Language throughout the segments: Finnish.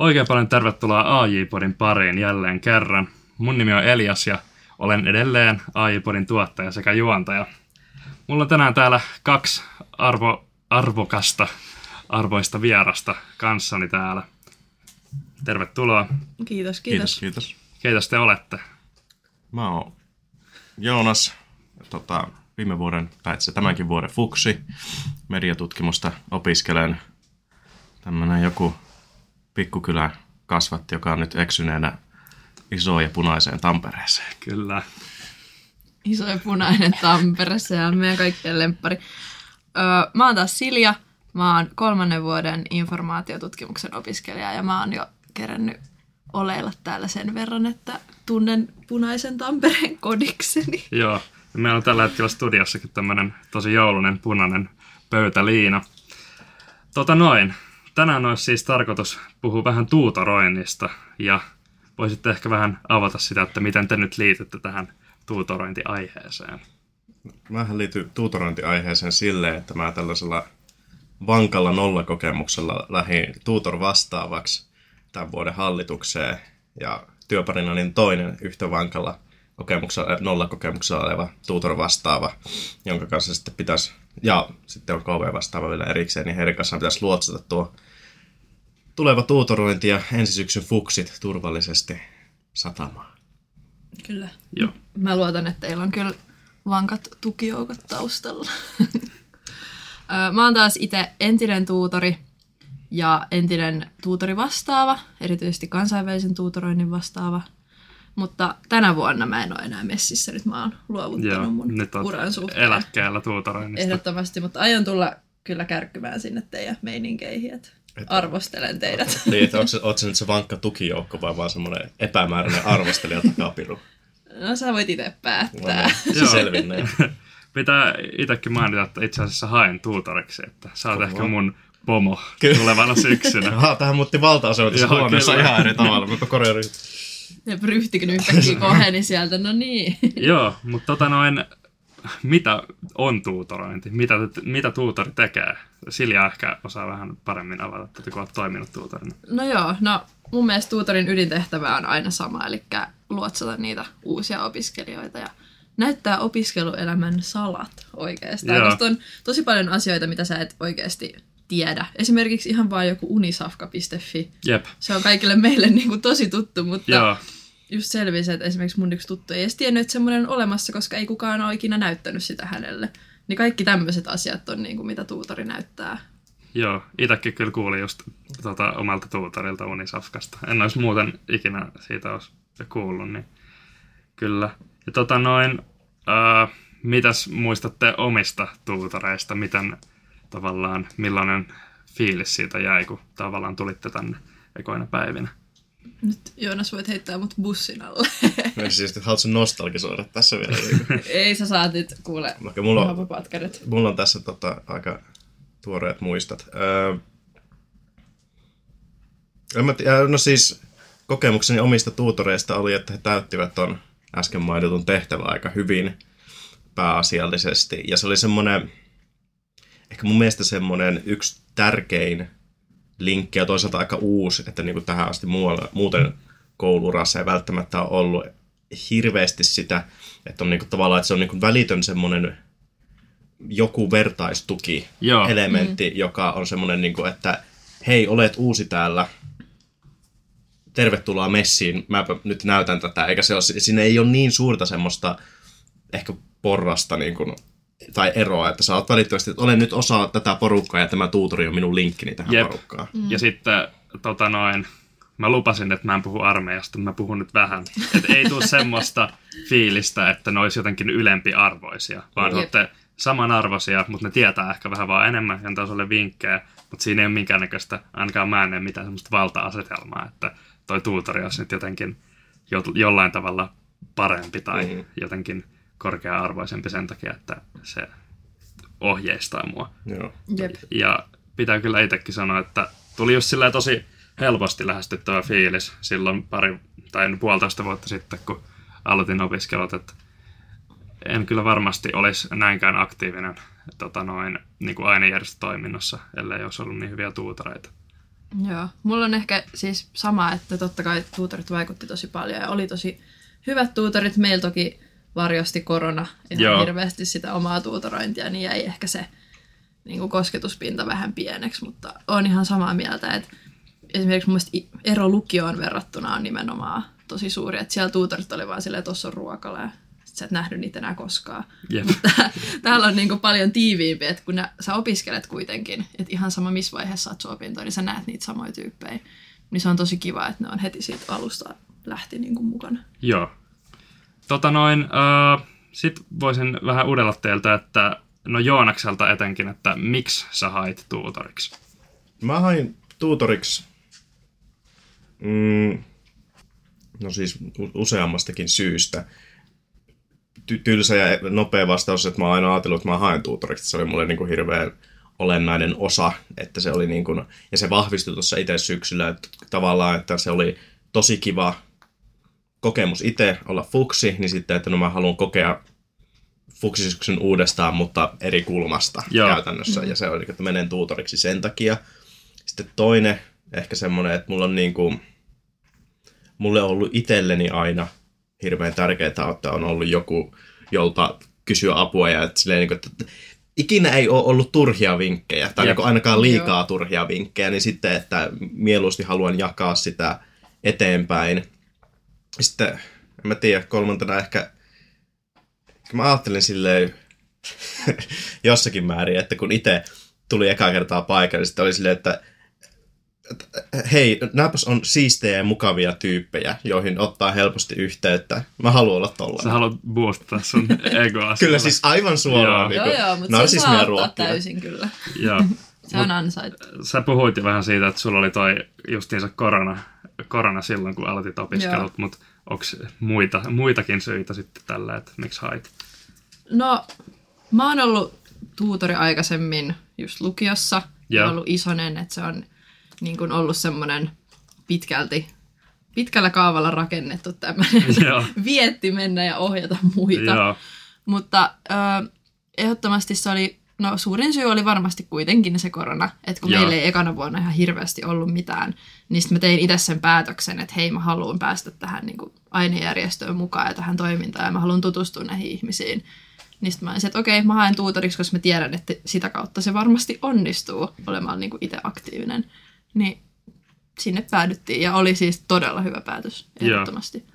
Oikein paljon tervetuloa AJ-podin pariin jälleen kerran. Mun nimi on Elias ja olen edelleen AJ-podin tuottaja sekä juontaja. Mulla on tänään täällä kaksi arvo, arvokasta, arvoista vierasta kanssani täällä. Tervetuloa. Kiitos, kiitos. Kiitos, kiitos. Keitä te olette? Mä oon Joonas, tota, viime vuoden, tai itse tämänkin vuoden fuksi. Mediatutkimusta opiskelen. Tämmönen joku pikkukylä kasvatti, joka on nyt eksyneenä isoon ja punaiseen Tampereeseen. Kyllä. Iso ja punainen Tampereessa ja meidän kaikkien lemppari. Öö, mä oon taas Silja. Mä oon kolmannen vuoden informaatiotutkimuksen opiskelija ja mä oon jo kerännyt oleilla täällä sen verran, että tunnen punaisen Tampereen kodikseni. Joo. Meillä on tällä hetkellä studiossakin tämmönen tosi joulunen punainen pöytäliina. Tota noin. Tänään olisi siis tarkoitus puhua vähän tuutoroinnista ja voisitte ehkä vähän avata sitä, että miten te nyt liitytte tähän tuutorointiaiheeseen. Mähän liityn tuutorointiaiheeseen silleen, että mä tällaisella vankalla nollakokemuksella lähdin tuutor vastaavaksi tämän vuoden hallitukseen. Ja työparina niin toinen yhtä vankalla kokemuksella, nollakokemuksella oleva tuutor vastaava, jonka kanssa sitten pitäisi, ja sitten on KV vastaava vielä erikseen, niin heidän kanssaan pitäisi luotsata tuo tuleva tuutorointi ja ensi syksyn fuksit turvallisesti satamaan. Kyllä. Joo. Mä luotan, että teillä on kyllä vankat tukijoukot taustalla. Mä oon taas itse entinen tuutori ja entinen tuutori vastaava, erityisesti kansainvälisen tuutoroinnin vastaava. Mutta tänä vuonna mä en ole enää messissä, nyt mä oon luovuttanut Joo, mun nyt uran suhteen. eläkkeellä tuutoroinnista. Ehdottomasti, mutta aion tulla kyllä kärkkymään sinne teidän meininkeihin, että arvostelen teidät. Niin, että onko, se- oot se nyt se vankka tukijoukko vai vaan semmoinen epämääräinen arvostelija takapiru? No sä voit itse päättää. Se Joo. selvinnee. Pitää itsekin mainita, että itse asiassa haen tuutoriksi, että sä oot ehkä mun pomo Kyllä. tulevana syksynä. Aha, tähän muutti huoneessa kyllä. ihan eri tavalla, mutta korjaa Ja ryhtikin yhtäkkiä koheni sieltä, no niin. Joo, mutta tota noin, mitä on tuutorointi? Mitä, mitä tuutori tekee? Silja ehkä osaa vähän paremmin avata, että kun olet toiminut tuutorina. No joo, no mun mielestä tuutorin ydintehtävä on aina sama, eli luotsata niitä uusia opiskelijoita ja näyttää opiskeluelämän salat oikeastaan. Joo. Koska on tosi paljon asioita, mitä sä et oikeasti tiedä. Esimerkiksi ihan vaan joku unisafka.fi. Jep, Se on kaikille meille niin kuin tosi tuttu, mutta joo, just selvisi, että esimerkiksi mun yksi tuttu ei edes tiennyt, että semmoinen on olemassa, koska ei kukaan ole ikinä näyttänyt sitä hänelle. Niin kaikki tämmöiset asiat on niin kuin, mitä tuutori näyttää. joo. Itäkin kyllä kuulin just tota, omalta tuutorilta Unisafkasta. En olisi muuten ikinä siitä olisi kuullut, niin kyllä. Ja tota noin, ää, mitäs muistatte omista tuutoreista? Miten tavallaan, millainen fiilis siitä jäi, kun tavallaan tulitte tänne ekoina päivinä? Nyt Joonas voit heittää mut bussin alle. Mä siis, että haluatko nostalgisoida tässä vielä? ei sä saat nyt kuule Vaikka mulla on, mulla on tässä tota, aika tuoreet muistat. Öö, en mä tiedä, no siis kokemukseni omista tuutoreista oli, että he täyttivät ton äsken mainitun tehtävän aika hyvin pääasiallisesti. Ja se oli semmoinen, ehkä mun mielestä semmoinen yksi tärkein linkki ja toisaalta aika uusi, että niin kuin tähän asti muualla, muuten koulurassa ei välttämättä ole ollut hirveästi sitä, että on niin kuin tavallaan, että se on niin kuin välitön semmoinen joku vertaistuki Joo. elementti, mm. joka on semmoinen, niin kuin, että hei, olet uusi täällä, tervetuloa messiin, mä nyt näytän tätä, eikä se ole, siinä ei ole niin suurta semmoista ehkä porrasta niin kuin, tai eroa, että sä oot välittömästi, että olen nyt osa tätä porukkaa ja tämä tuutori on minun linkkini tähän Jep. porukkaan. Ja sitten tota noin, mä lupasin, että mä en puhu armeijasta, mä puhun nyt vähän. Että ei tule semmoista fiilistä, että ne olisi jotenkin ylempiarvoisia, vaan Jep. olette samanarvoisia, mutta ne tietää ehkä vähän vaan enemmän ja antaa sulle vinkkejä, mutta siinä ei ole minkäännäköistä, ainakaan mä en näe mitään semmoista valta-asetelmaa, että toi tuutori olisi nyt jotenkin jo, jollain tavalla parempi tai Mhm. jotenkin korkea-arvoisempi sen takia, että se ohjeistaa mua. Joo. Jep. Ja pitää kyllä itsekin sanoa, että tuli just silleen tosi helposti lähestyttävä fiilis silloin pari tai puolitoista vuotta sitten, kun aloitin opiskelut, että en kyllä varmasti olisi näinkään aktiivinen tota noin, niin kuin ainejärjestötoiminnassa, ellei olisi ollut niin hyviä tuutoreita. Joo, mulla on ehkä siis sama, että totta kai tuutorit vaikutti tosi paljon ja oli tosi hyvät tuutorit. Meillä toki varjosti korona ihan Joo. hirveästi sitä omaa tuutorointia, niin jäi ehkä se niin kuin kosketuspinta vähän pieneksi, mutta on ihan samaa mieltä, että esimerkiksi mun ero lukioon verrattuna on nimenomaan tosi suuri, että siellä tuutorit oli vaan silleen, että tuossa on ruokala ja sit sä et nähnyt niitä enää koskaan. Tää- Täällä on niinku paljon tiiviimpi, että kun nä, sä opiskelet kuitenkin, että ihan sama missä vaiheessa sun opintoja, niin sä näet niitä samoja tyyppejä. Niin se on tosi kiva, että ne on heti siitä alusta lähti niinku mukana. Joo. Tota noin, äh, sit voisin vähän uudella teiltä, että no Joonakselta etenkin, että miksi sä hait tuutoriksi? Mä hain tuutoriksi, mm, no siis useammastakin syystä. Ty- tylsä ja nopea vastaus, että mä oon aina ajatellut, että mä haen tuutoriksi. Se oli mulle niin kuin hirveän olennainen osa, että se oli niin kuin, ja se vahvistui tuossa itse syksyllä, että tavallaan, että se oli tosi kiva kokemus itse olla fuksi, niin sitten, että no mä haluan kokea fuksisyksyn uudestaan, mutta eri kulmasta Joo. käytännössä. Ja se oli, että menen tuutoriksi sen takia. Sitten toinen, ehkä semmoinen, että mulla on niin kuin, mulle on ollut itselleni aina hirveän tärkeää, että on ollut joku, jolta kysyä apua ja että, silleen, niin kuin, että ikinä ei ole ollut turhia vinkkejä, tai Jep. niin ainakaan liikaa Joo. turhia vinkkejä, niin sitten, että mieluusti haluan jakaa sitä eteenpäin. Sitten, en mä tiedä, kolmantena ehkä, mä ajattelin silleen jossakin määrin, että kun itse tuli eka kertaa paikalle, niin sitten oli silleen, että hei, nääpäs on siistejä ja mukavia tyyppejä, joihin ottaa helposti yhteyttä. Mä haluan olla Sä tollainen. haluat boostata sun egoa. Kyllä siis aivan suoraan. Joo. Niin joo, joo, mutta se narsismia saa täysin kyllä. Joo. Se on ansaittu. Sä puhuit jo vähän siitä, että sulla oli toi justiinsa korona, korona silloin, kun aloitit opiskelut, mutta onko muita, muitakin syitä sitten tällä, että miksi hait? No, mä oon ollut tuutori aikaisemmin just lukiossa. Joo. Ja ollut isonen, että se on niin kuin ollut semmoinen pitkälti, pitkällä kaavalla rakennettu tämmöinen vietti mennä ja ohjata muita. Joo, Mutta ö, ehdottomasti se oli, no suurin syy oli varmasti kuitenkin se korona. Että kun Joo. meillä ei ekana vuonna ihan hirveästi ollut mitään, niin sitten mä tein itse sen päätöksen, että hei mä haluan päästä tähän niin kuin ainejärjestöön mukaan ja tähän toimintaan ja mä haluan tutustua näihin ihmisiin. Niin sitten mä olisin, että okei, mä haen tuutoriksi, koska mä tiedän, että sitä kautta se varmasti onnistuu olemaan niin kuin itse aktiivinen. Niin sinne päädyttiin ja oli siis todella hyvä päätös, Joo. ehdottomasti.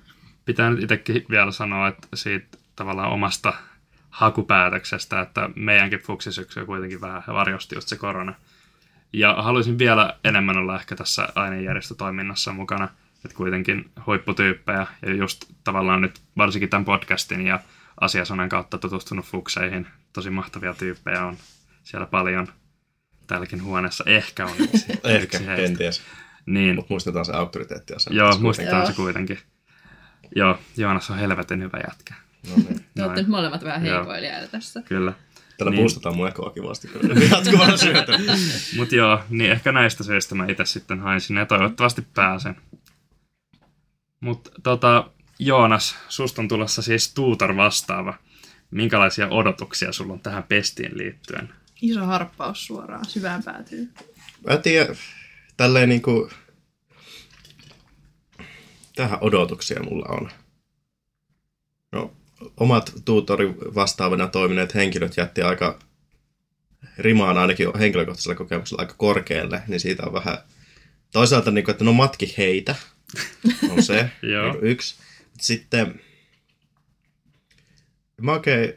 pitää nyt itsekin vielä sanoa, että siitä tavallaan omasta hakupäätöksestä, että meidänkin fuksisyksy kuitenkin vähän varjosti just se korona. Ja haluaisin vielä enemmän olla ehkä tässä ainejärjestötoiminnassa mukana, että kuitenkin huipputyyppejä ja just tavallaan nyt varsinkin tämän podcastin ja asiasanan kautta tutustunut fukseihin. Tosi mahtavia tyyppejä on siellä paljon. Täälläkin huoneessa ehkä on yksi, Ehkä, yksi kenties. Niin, Mutta muistetaan se auktoriteetti. joo, muistetaan Joo. se kuitenkin. Joo, Joonas on helvetin hyvä jätkä. No niin. Te olette nyt molemmat vähän heikoilijoita tässä. Kyllä. Tällä Niin. boostataan mun ekoa kivasti. kyllä. Jatkuvalla syötä. Mutta joo, niin ehkä näistä syistä mä itse sitten hain sinne ja toivottavasti pääsen. Mutta tota, Joonas, susta on tulossa siis tuutor vastaava. Minkälaisia odotuksia sulla on tähän pestiin liittyen? Iso harppaus suoraan, syvään päätyy. Mä en tiedä, tälleen niinku... Tähän odotuksia mulla on. No, omat tuutori vastaavana toimineet henkilöt jätti aika rimaan ainakin henkilökohtaisella kokemuksella aika korkealle, niin siitä on vähän... Toisaalta, niin kuin, että no matki heitä, on se Joo. niin kuin yksi. Sitten mä oikein...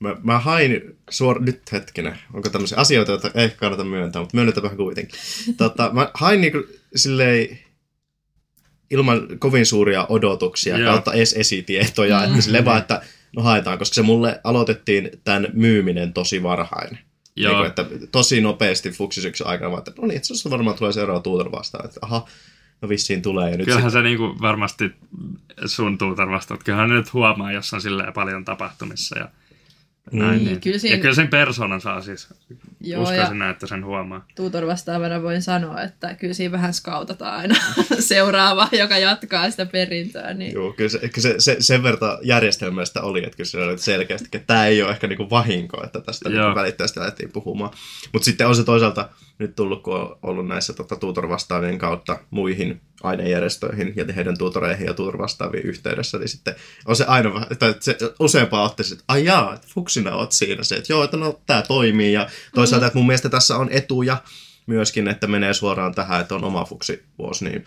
Mä, mä hain suor... Nyt hetkinen, onko tämmöisiä asioita, joita ei kannata myöntää, mutta myönnetäänpä kuitenkin. tota, mä hain niinku silleen ilman kovin suuria odotuksia Joo. kautta edes esitietoja, että silleen vaan, että no haetaan, koska se mulle aloitettiin tämän myyminen tosi varhain. Joo. Niin kuin, että tosi nopeasti fuksisyksyn aikana, vaan, että no niin, että se varmaan tulee seuraava tuutor vastaan, että aha, no vissiin tulee. Ja nyt Kyllähän se niinku varmasti sun tuutor vastaat. Kyllähän ne nyt huomaa, jos on silleen paljon tapahtumissa ja näin. Niin, kyllä siinä- Ja kyllä sen persoonan saa siis. Joo, Uskoisin näin, että sen huomaa. tuutor vastaavana voin sanoa, että kyllä siinä vähän skautataan aina seuraava, joka jatkaa sitä perintöä. Niin... Joo, kyllä se, kyllä se, se, sen verran järjestelmästä oli, että kyllä se oli selkeästi, että tämä ei ole ehkä niinku vahinko, että tästä niinku välittävästi lähdettiin puhumaan. Mutta sitten on se toisaalta, nyt tullut, kun on ollut näissä tota, tutor-vastaavien kautta muihin ainejärjestöihin ja heidän tutoreihin ja tutor-vastaaviin yhteydessä, niin sitten on se aina, tai se useampaa ottaisi, että ai jaa, että fuksina oot siinä se, että joo, että no tämä toimii ja toisaalta, että mun mielestä tässä on etuja myöskin, että menee suoraan tähän, että on oma fuksivuosi niin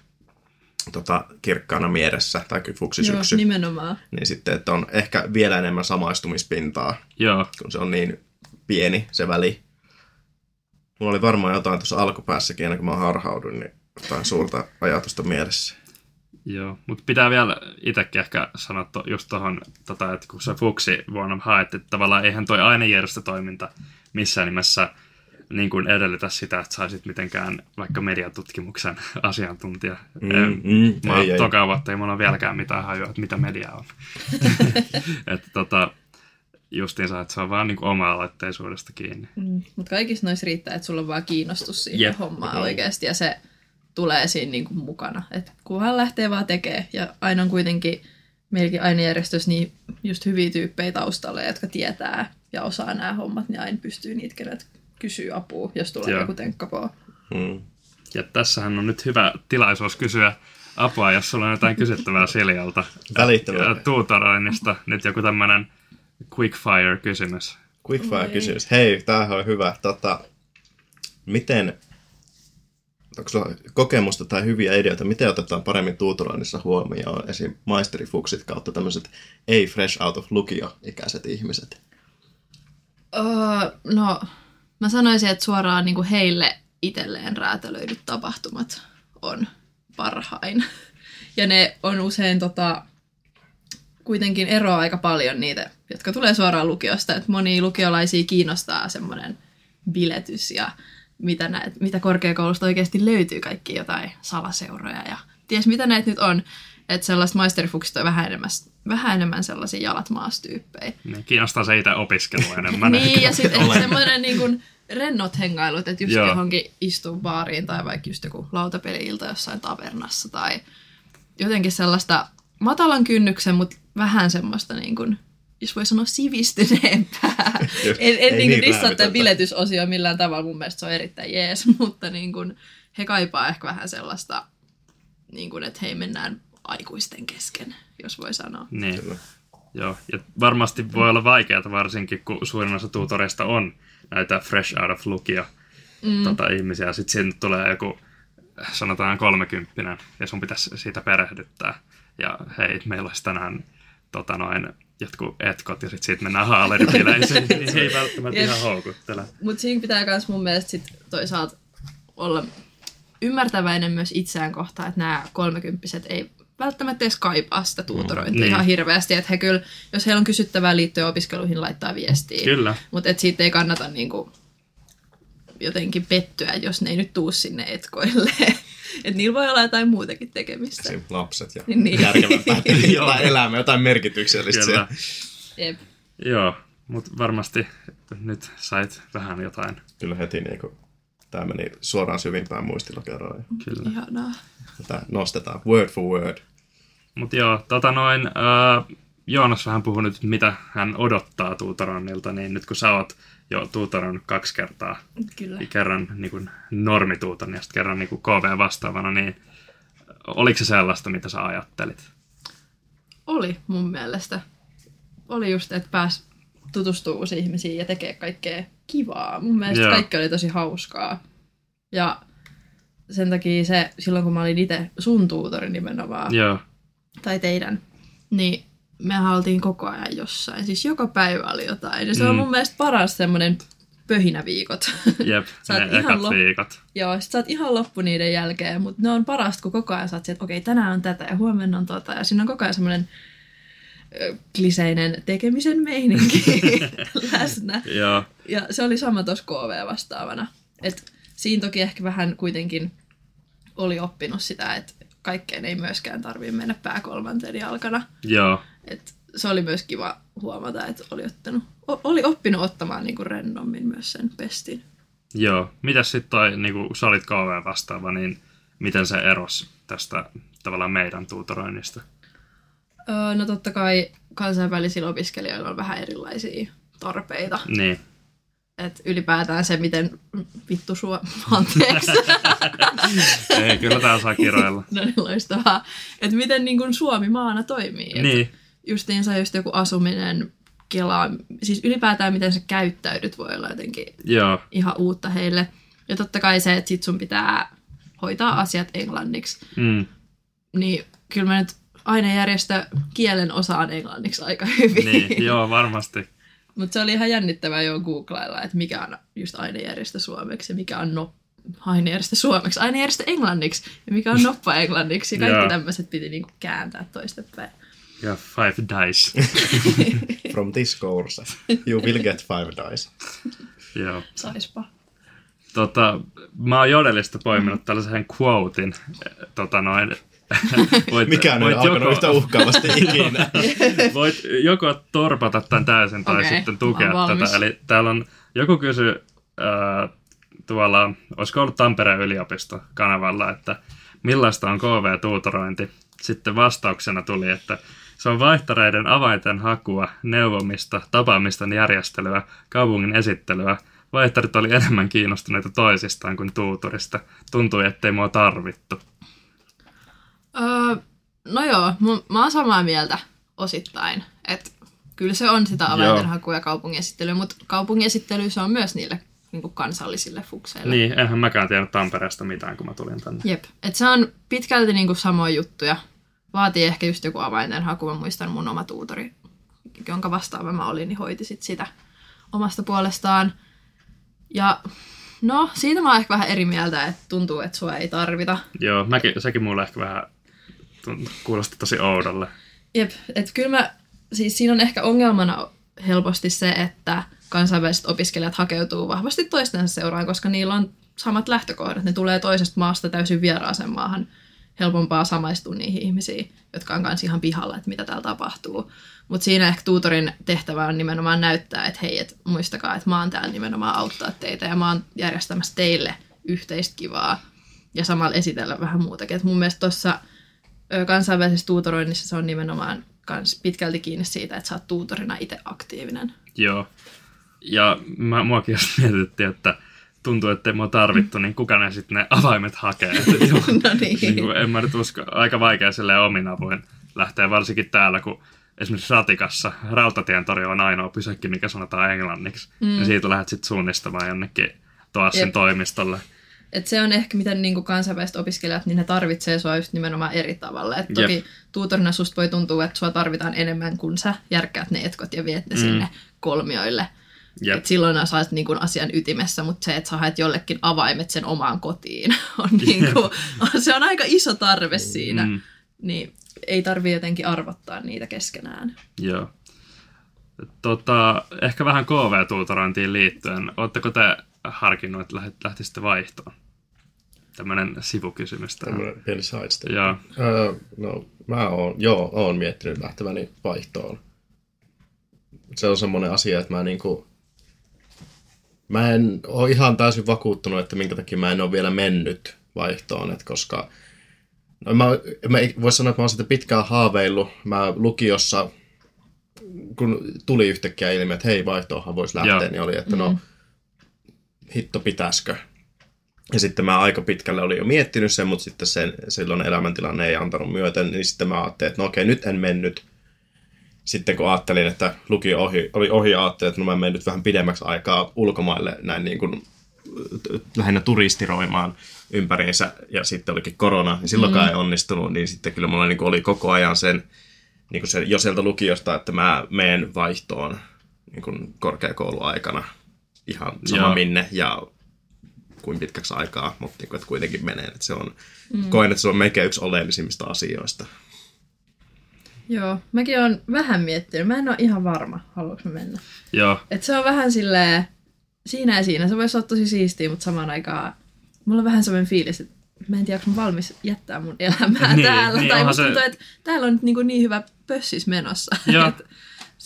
tota, kirkkaana mielessä, tai Joo, fuksisyksy, nimenomaan. niin sitten, että on ehkä vielä enemmän samaistumispintaa Joo, kun se on niin pieni se väli. Mulla oli varmaan jotain tuossa alkupäässäkin, ennen kuin mä harhauduin, niin jotain suurta ajatusta mielessä. Joo, mutta pitää vielä itsekin ehkä sanoa to, just tuohon, tota, että kun se fuksi vuonna haet, että tavallaan eihän toi ainejärjestötoiminta missään nimessä niin kuin edellytä sitä, että saisit mitenkään vaikka mediatutkimuksen asiantuntija. Mm, mm, Mä ei, ei. toka vuotta ei mulla vieläkään mitään hajua, että mitä media on. että tota, justiinsa, että se on vaan niin kuin oma-aloitteisuudesta kiinni. Mm. Mutta kaikissa noissa riittää, että sulla on vaan kiinnostus siihen Jep. hommaan Joo. oikeasti ja se tulee siinä niinku mukana. Et kunhan lähtee vaan tekee ja aina on kuitenkin meilläkin ainejärjestössä niin just hyviä tyyppejä taustalla, jotka tietää ja osaa nämä hommat, niin aina pystyy niitä, kenet kysyy apua, jos tulee Joo. joku tenkkapoo. Mm. Ja tässähän on nyt hyvä tilaisuus kysyä apua, jos sulla on jotain kysyttävää Siljalta. Välittömästi. Ja tuutoroinnista nyt joku tämmönen quickfire-kysymys. Quickfire-kysymys. Hei, tämähän on hyvä. Tota, miten, onko sulla kokemusta tai hyviä ideoita, miten otetaan paremmin tuutoroinnissa huomioon esim. maisterifuksit kautta tämmöiset ei fresh out of lukio-ikäiset ihmiset? Öö, no, mä sanoisin, että suoraan niin kuin heille itselleen räätälöidyt tapahtumat on parhain. Ja ne on usein tota, kuitenkin eroa aika paljon niitä, jotka tulee suoraan lukiosta. Että monia lukiolaisia kiinnostaa semmoinen biletys ja mitä, näet, mitä korkeakoulusta oikeasti löytyy kaikki jotain salaseuroja ja ties mitä näitä nyt on. Että sellaiset maisterifuksit on vähän enemmän, vähän enemmän sellaisia jalat maastyyppejä. Niin kiinnostaa se itse opiskelu enemmän. Niin, ja sitten semmoinen niin kuin rennot hengailut, että just Joo. johonkin istuu baariin tai vaikka just joku lautapeli-ilta jossain tavernassa tai jotenkin sellaista matalan kynnyksen, mutta vähän semmoista niin kuin, jos voi sanoa sivistyneempää. En en niin niin kuin dissaa tätä biletysosio millään tavalla, mun mielestä se on erittäin jees, mutta niin kuin, he kaipaa ehkä vähän sellaista, niin kuin, että hei mennään aikuisten kesken, jos voi sanoa. Niin. Kyllä. Joo, ja varmasti voi olla vaikeaa, varsinkin kun suurin osa tutoreista on näitä fresh out of lukio mm. tota, ihmisiä. Sitten sinne tulee joku, sanotaan kolmekymppinen, ja sun pitäisi siitä perehdyttää. Ja hei, meillä olisi tänään tota noin, jotkut etkot, ja sitten siitä mennään haaleribileisiin, niin ei välttämättä Jep. ihan houkuttele. Mutta siinä pitää myös mun mielestä sit toisaalta olla ymmärtäväinen myös itseään kohtaan, että nämä kolmekymppiset ei välttämättä edes kaipaa sitä tuutorointia Niin. niin. ihan hirveästi. Että he kyllä, jos heillä on kysyttävää liittyen opiskeluihin, laittaa viestiä. Kyllä. Mutta siitä ei kannata niinku jotenkin pettyä, jos ne ei nyt tuu sinne etkoille. Että niillä voi olla jotain muutakin tekemistä. Esim. lapset ja Niin. järkevämpää Joo. tai elämä, jotain merkityksellistä. Kyllä. Jep. Joo, mutta varmasti nyt sait vähän jotain. Kyllä heti niin kuin, tämä meni suoraan syvimpään muistilokeroon. Kyllä. Ihanaa. Tätä nostetaan word for word. Mutta joo, tota noin, äh, Joonas vähän puhui nyt, mitä hän odottaa tuutorannilta, niin nyt kun sä oot jo tuutorannut kaksi kertaa, Kyllä. kerran niin kuin normituuton ja sitten kerran niin kuin KV-vastaavana, niin oliko se sellaista, mitä sä ajattelit? Oli mun mielestä. Oli just, että pääs tutustuu uusiin ihmisiin ja tekee kaikkea kivaa. Mun mielestä. Joo. kaikki oli tosi hauskaa. Ja sen takia se, silloin kun mä olin itse sun tuutori nimenomaan, Joo, tai teidän, niin mehän oltiin koko ajan jossain. Siis joka päivä oli jotain. Ja se on Mm. mun mielestä paras semmoinen pöhinäviikot. jep, Sä ne ihan ekat lop- viikot. Joo, sit sä oot ihan loppu niiden jälkeen, mutta ne on parasta, kun koko ajan sä oot että okei, tänään on tätä ja huomenna on tota. Ja siinä on koko ajan semmoinen kliseinen tekemisen meininki läsnä. Joo, Ja se oli sama tuossa KV-vastaavana. Et siinä toki ehkä vähän kuitenkin oli oppinut sitä, että kaikkeen ei myöskään tarvitse mennä pääkolmanteen jalkana. joo, Et se oli myös kiva huomata, että oli, ottanut, oli oppinut ottamaan niinku rennommin myös sen pestin. joo. Mitäs sitten toi, niin kuin sä olit KV-vastaava, niin miten se erosi tästä tavallaan meidän tuutoroinnista? Öö, no totta kai kansainvälisillä opiskelijoilla on vähän erilaisia tarpeita. Niin, että ylipäätään se, miten vittu sua, anteeksi, Ei, kyllä tää saa kiroilla. no niin loistavaa, että miten niin kuin Suomi maana toimii. Et niin, Justiinsa just joku asuminen, kela, siis ylipäätään miten sä käyttäydyt voi olla jotenkin joo, ihan uutta heille. Ja totta kai se, että sit sun pitää hoitaa asiat englanniksi, mm, niin kyllä mä nyt ainejärjestö kielen osaan englanniksi aika hyvin. niin, joo, varmasti. Mutta se oli ihan jännittävää jo googlailla, että mikä on just ainejärjestö suomeksi ja mikä on no, ainejärjestö suomeksi, ainejärjestö englanniksi ja mikä on noppa englanniksi. Ja kaikki tämmöiset piti niinku kääntää toistepäin. Ja five dice. From this course, you will get five dice. joo. Saispa. Tota, mä oon Jodelista poiminut tällaisen quotein. eh, Tota noin, voit, Mikään ei ole alkanut yhtä uhkaavasti ikinä. voit joko torpata tämän täysin tai Okei, sitten tukea tätä. Eli täällä on, joku kysy äh, tuolla, olisiko ollut Tampereen yliopisto kanavalla, että millaista on KV-tuutorointi. Sitten vastauksena tuli, että se on vaihtareiden avainten hakua, neuvomista, tapaamisten järjestelyä, kaupungin esittelyä. Vaihtarit oli enemmän kiinnostuneita toisistaan kuin tuutorista. Tuntui, ettei mua tarvittu. Öö, no joo, mu- mä oon samaa mieltä osittain. Että kyllä se on sitä avaintenhakua ja kaupungiesittelyä, mutta kaupungiesittely se on myös niille niin kansallisille fukseille. Niin, enhän mäkään tiedä Tampereesta mitään, kun mä tulin tänne. Jep. Et se on pitkälti niinku samoja juttuja. Vaatii ehkä just joku avainten haku. Mä muistan mun oma tuutori, jonka vastaava mä olin, niin hoiti sit sitä omasta puolestaan. Ja no, siitä mä oon ehkä vähän eri mieltä, että tuntuu, että sua ei tarvita. Joo, mäkin, sekin mulle ehkä vähän kuulosti tosi oudolle. Jep, että kyllä mä, siis siinä on ehkä ongelmana helposti se, että kansainväliset opiskelijat hakeutuu vahvasti toistensa seuraan, koska niillä on samat lähtökohdat. Ne tulee toisesta maasta täysin vieraaseen maahan. Helpompaa samaistua niihin ihmisiin, jotka on kanssa ihan pihalla, että mitä täällä tapahtuu. Mutta siinä ehkä tuutorin tehtävä on nimenomaan näyttää, että hei, et muistakaa, että mä oon täällä nimenomaan auttaa teitä ja mä oon järjestämässä teille yhteistä kivaa ja samalla esitellä vähän muutakin. Et mun mielestä tuossa kansainvälisessä tuutoroinnissa se on nimenomaan kans pitkälti kiinni siitä, että sä oot tuutorina itse aktiivinen. Joo. Ja mä, muakin just mietittiin, että tuntuu, että ei mua tarvittu, niin kuka ne sitten ne avaimet hakee. No niin. niin kuin, en mä nyt usko, aika vaikea silleen omin avuin lähteä, varsinkin täällä, kun esimerkiksi Ratikassa Rautatien tori on ainoa pysäkki, mikä sanotaan englanniksi. Mm. Ja siitä lähdet sitten suunnistamaan jonnekin Toassin Jep. toimistolle. Et se on ehkä, miten niin kansainväliset opiskelijat, niin ne tarvitsee sua just nimenomaan eri tavalla. Et toki Jep. tuutorina susta voi tuntua, että sua tarvitaan enemmän, kun sä järkkäät ne etkot ja viet ne mm. sinne kolmioille. Jep. Et silloin sä oot niin kuin asian ytimessä, mutta se, että sä haet jollekin avaimet sen omaan kotiin, on niin kuin, se on aika iso tarve siinä. Mm. Mm. Niin ei tarvi jotenkin arvottaa niitä keskenään. Joo. Tota, ehkä vähän KV-tuutorointiin liittyen. Oletteko te harkinnut, että lähdet- lähtisitte vaihtoon? Tämmöinen sivukysymys tähän. Tämmöinen pieni side. Joo. Öö, no, mä oon, joo, oon miettinyt lähteväni vaihtoon. Se on semmoinen asia, että mä niinku... Mä en ole ihan täysin vakuuttunut, että minkä takia mä en ole vielä mennyt vaihtoon, että koska... No, mä, mä voisi sanoa, että mä oon sitä pitkään haaveillut. Mä lukiossa, kun tuli yhtäkkiä ilmi, että hei, vaihtoonhan voisi lähteä, Joo. niin oli, että no, hitto pitäisikö. Ja sitten mä aika pitkälle olin jo miettinyt sen, mutta sitten sen, silloin elämäntilanne ei antanut myöten, niin sitten mä ajattelin, että no okei, nyt en mennyt. Sitten kun ajattelin, että lukio ohi, oli ohi, ajattelin, että no mä menen nyt vähän pidemmäksi aikaa ulkomaille näin niin kuin, lähinnä turistiroimaan ympäriinsä, ja sitten olikin korona, niin silloinkaan mm. ei onnistunut, niin sitten kyllä mulla niin oli koko ajan sen, niin kuin se, jo sieltä lukiosta, että mä menen vaihtoon niin kuin korkeakouluaikana ihan sama Joo. minne, ja kuin pitkäksi aikaa, mutta niin kuin, että kuitenkin menee. Että se on, mm. Koen, että se on melkein yksi oleellisimmista asioista. Joo, mäkin olen vähän miettinyt. Mä en ole ihan varma, haluanko mä mennä. Joo. Et se on vähän silleen, siinä ja siinä. Se voisi olla tosi siistiä, mutta samaan aikaan mulla on vähän sellainen fiilis, että mä en tiedä, onko mä valmis jättää mun elämää Niin, täällä. niin tai musta se- tuntuu, että täällä on nyt niin, niin hyvä pössis menossa. Joo.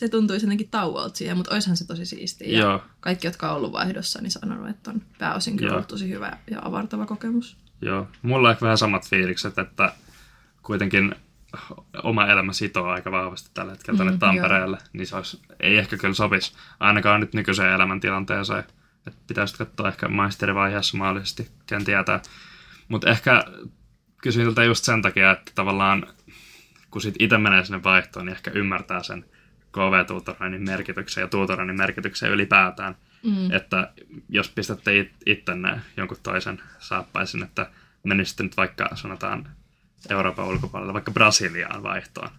että se tuntuisi jotenkin tauolta siihen, mutta oishan se tosi siistiä. Joo. Ja kaikki, jotka on ollut vaihdossa, niin sanonut, että on pääosin kyllä Joo. ollut tosi hyvä ja avartava kokemus. Joo. Mulla on ehkä vähän samat fiilikset, että kuitenkin oma elämä sitoo aika vahvasti tällä hetkellä tänne Mm, Tampereelle, niin se olisi, ei ehkä kyllä sopisi ainakaan nyt nykyiseen elämäntilanteeseen Et pitäisi katsoa ehkä maisterivaiheessa mahdollisesti, ken tietää. Mutta ehkä kysyin just sen takia, että tavallaan kun sit itse menee sinne vaihtoon, niin ehkä ymmärtää sen KV-tuutoroinnin merkityksen ja tuutoroinnin merkityksen ylipäätään. Mm. Että jos pistätte it- ittenne jonkun toisen saappaisin, että menisitte nyt vaikka sanotaan Euroopan ulkopuolelle, vaikka Brasiliaan vaihtoon,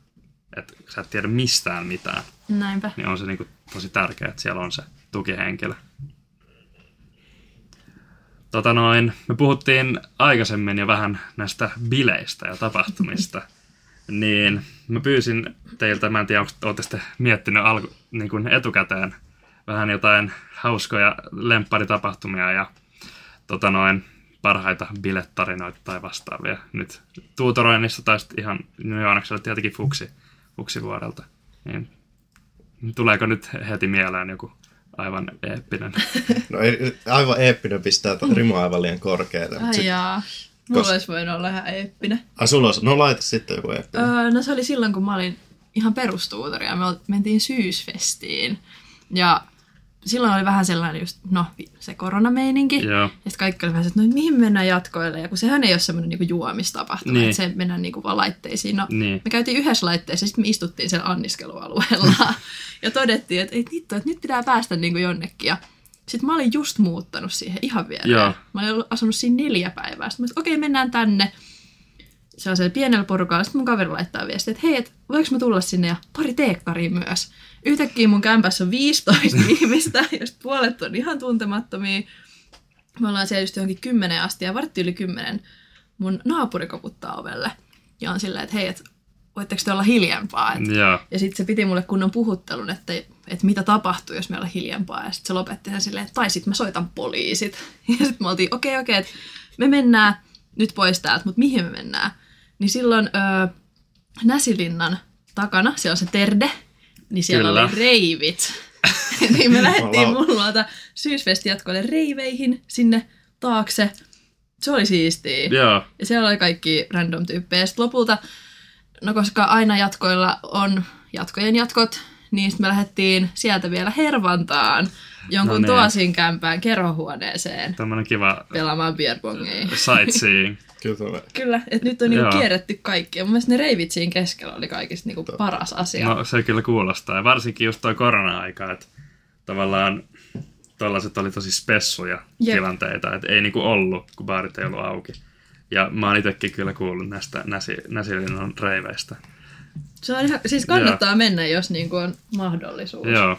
että sä et tiedä mistään mitään, Näinpä. niin on se niinku tosi tärkeää, että siellä on se tukihenkilö. Tota noin, me puhuttiin aikaisemmin jo vähän näistä bileistä ja tapahtumista. niin mä pyysin teiltä, mä en tiedä, olette sitten miettinyt alku, niin kuin etukäteen vähän jotain hauskoja lempparitapahtumia ja tota noin, parhaita bilettarinoita tai vastaavia. Nyt tuutoroinnissa tai sitten ihan Joanaksella tietenkin fuksi, fuksi vuodelta. Niin tuleeko nyt heti mieleen joku aivan eeppinen? No ei, aivan eeppinen pistää tuon rima aivan liian korkealle. mut Ai sit- jaa. Mulla Kos- olisi voinut olla ihan eeppinen. Ai sulla on, no laita sitten joku eeppinen. Öö, no se oli silloin, kun mä olin ihan perustuutori ja me mentiin syysfestiin. Ja silloin oli vähän sellainen just, no se koronameininki. Joo. Ja sitten kaikki oli vähän se, että no mihin mennään jatkoille. Ja kun sehän ei ole semmoinen niinku juomistapahtuma, Niin. että se mennään niinku vaan laitteisiin. No, Niin. me käytiin yhdessä laitteessa ja sitten me istuttiin siellä anniskelualueella. ja todettiin, että ei hitto, että nyt pitää päästä niinku jonnekin. Ja sitten mä olin just muuttanut siihen ihan viereen. Joo. Mä olin asunut siinä neljä päivää. Sitten mä okei, mennään tänne. Se on se pienellä porukalla. Sitten mun kaveri laittaa viestiä, että hei, et voinko mä tulla sinne ja pari teekkaria myös. Yhtäkkiä mun kämpässä on 15 ihmistä, joista puolet on ihan tuntemattomia. Me ollaan siellä just johonkin kymmenen asti ja vartti yli kymmenen mun naapuri koputtaa ovelle. Ja on silleen, että hei, et, voitteko te olla hiljempaa? Et, ja sitten se piti mulle kunnon puhuttelun, että, että mitä tapahtuu, jos me ollaan hiljempaa. Ja sitten se lopetti sen silleen, että tai sitten mä soitan poliisit. Ja sitten me oltiin, okei, okay, okei, okay, me mennään nyt pois täältä, mutta mihin me mennään? Niin silloin öö, Näsilinnan takana, siellä on se terde, niin siellä Kyllä. oli reivit. niin me lähdettiin mun luota syysfesti jatkoille reiveihin sinne taakse. Se oli siistiä. Joo. Ja siellä oli kaikki random tyyppejä. Sitten lopulta, no koska aina jatkoilla on jatkojen jatkot, niin sitten me lähdettiin sieltä vielä Hervantaan jonkun No niin. Toasin kämpään kerhohuoneeseen Tämmönen kiva pelaamaan beerbongia. sightseeing. Kyllä. Kyllä, että nyt on niinku Joo. kierretty kaikki. Ja mun mielestä ne reivit siinä keskellä oli kaikista niinku paras asia. No se kyllä kuulostaa. Ja varsinkin just toi korona-aika, että tavallaan tollaset oli tosi spessuja Jep. tilanteita, että ei niinku ollut, kun baarit ei ollut auki. Ja mä oon itekin kyllä kuullut näistä näsi, Näsilinnan reiveistä. Se on ihan, siis kannattaa mennä, jos niinku on mahdollisuus. Joo.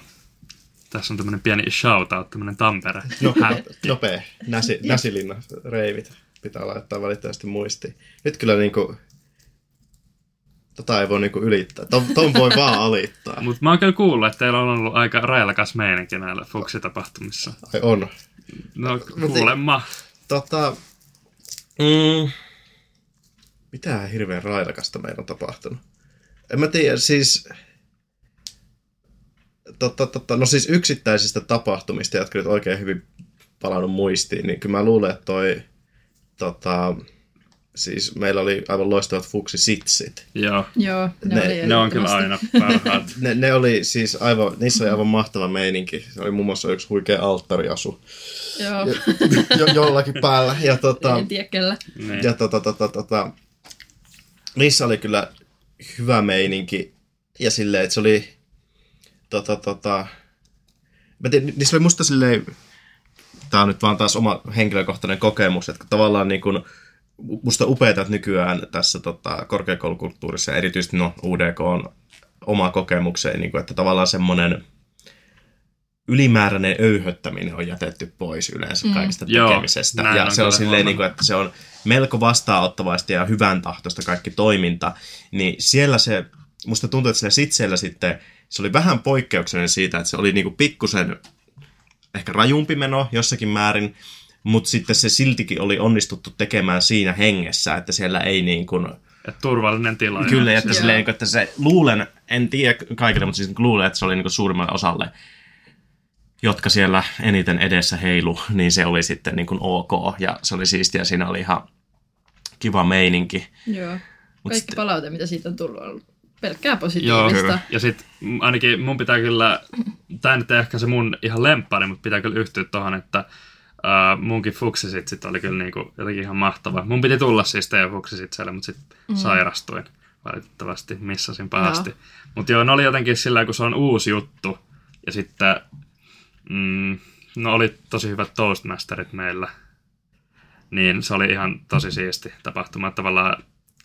Tässä on tämmönen pieni shoutout, tämmönen Tampere. No, Hä- nopea. Näsi, Näsilinna reivit pitää laittaa välittömästi muistiin. Nyt kyllä niinku... Tota ei voi niinku ylittää. Ton, ton voi vaan alittaa. Mutta mä oon kyllä kuullut, että teillä on ollut aika railakas meininki näillä Fuksi-tapahtumissa. Ai on. No kuulemma. Tota... Mm, mitä hirveän railakasta meillä on tapahtunut? En mä tiedä, siis... Totta, totta, no siis yksittäisistä tapahtumista, jotka nyt oikein hyvin palannut muistiin, niin kyllä mä luulen, että toi... Tota, siis meillä oli aivan loistavat fuksi sitsit. Joo. Joo, ne, Ne- oli Ne on kyllä aina parhaat. Ne, ne oli siis aivan, niissä oli aivan mahtava meininki. Se oli muun muassa yksi huikea alttariasu Joo, jo, jollakin päällä. Ja tota, en tiedä kellä. Niin. Ja tota, tota, tota, niissä oli kyllä hyvä meininki. Ja silleen, että se oli... Tota, tota, mä tiedän, niissä oli musta silleen... Tää on nyt vaan taas oma henkilökohtainen kokemus, että tavallaan niin kun, musta upeeta, että nykyään tässä tota, korkeakoulukulttuurissa erityisesti no, UDK on oma kokemukseen, niin kun, että tavallaan semmoinen ylimääräinen öyhöttäminen on jätetty pois yleensä Mm. kaikista Joo, tekemisestä. näin ja on se on silleen, niin kuin, että se on melko vastaanottavaista ja hyvän tahtoista kaikki toiminta, niin siellä se, musta tuntuu, että sillä sitseellä sitten, se oli vähän poikkeuksellinen siitä, että se oli niinku pikkusen ehkä rajumpi meno jossakin määrin, mutta sitten se siltikin oli onnistuttu tekemään siinä hengessä, että siellä ei niin kuin, Et turvallinen tila. Kyllä, että, silleen, niin että se luulen, en tiedä kaikille, mutta siis luulen, että se oli niin kuin suurimmalle osalle, jotka siellä eniten edessä heilu, niin se oli sitten niin kuin ok. Ja se oli siistiä, siinä oli ihan kiva meininki. Joo. Mut Kaikki sitten- palaute, mitä siitä on tullut, on ollut pelkkää Joo, positiivista. kyllä. Ja sit m- ainakin mun pitää kyllä, tää nyt ei ehkä se mun ihan lemppari, mutta pitää kyllä yhtyä tohon, että Uh, munkin fuksisit sit oli kyllä niinku jotenkin ihan mahtava. Mun piti tulla siis teidän fuksisit siellä, mutta sit mm. sairastuin valitettavasti, missasin pahasti. Mutta joo, ne oli jotenkin sillä, kun se on uusi juttu. Ja sitten, mm, no oli tosi hyvät toastmasterit meillä. Niin se oli ihan tosi siisti tapahtuma. Tavallaan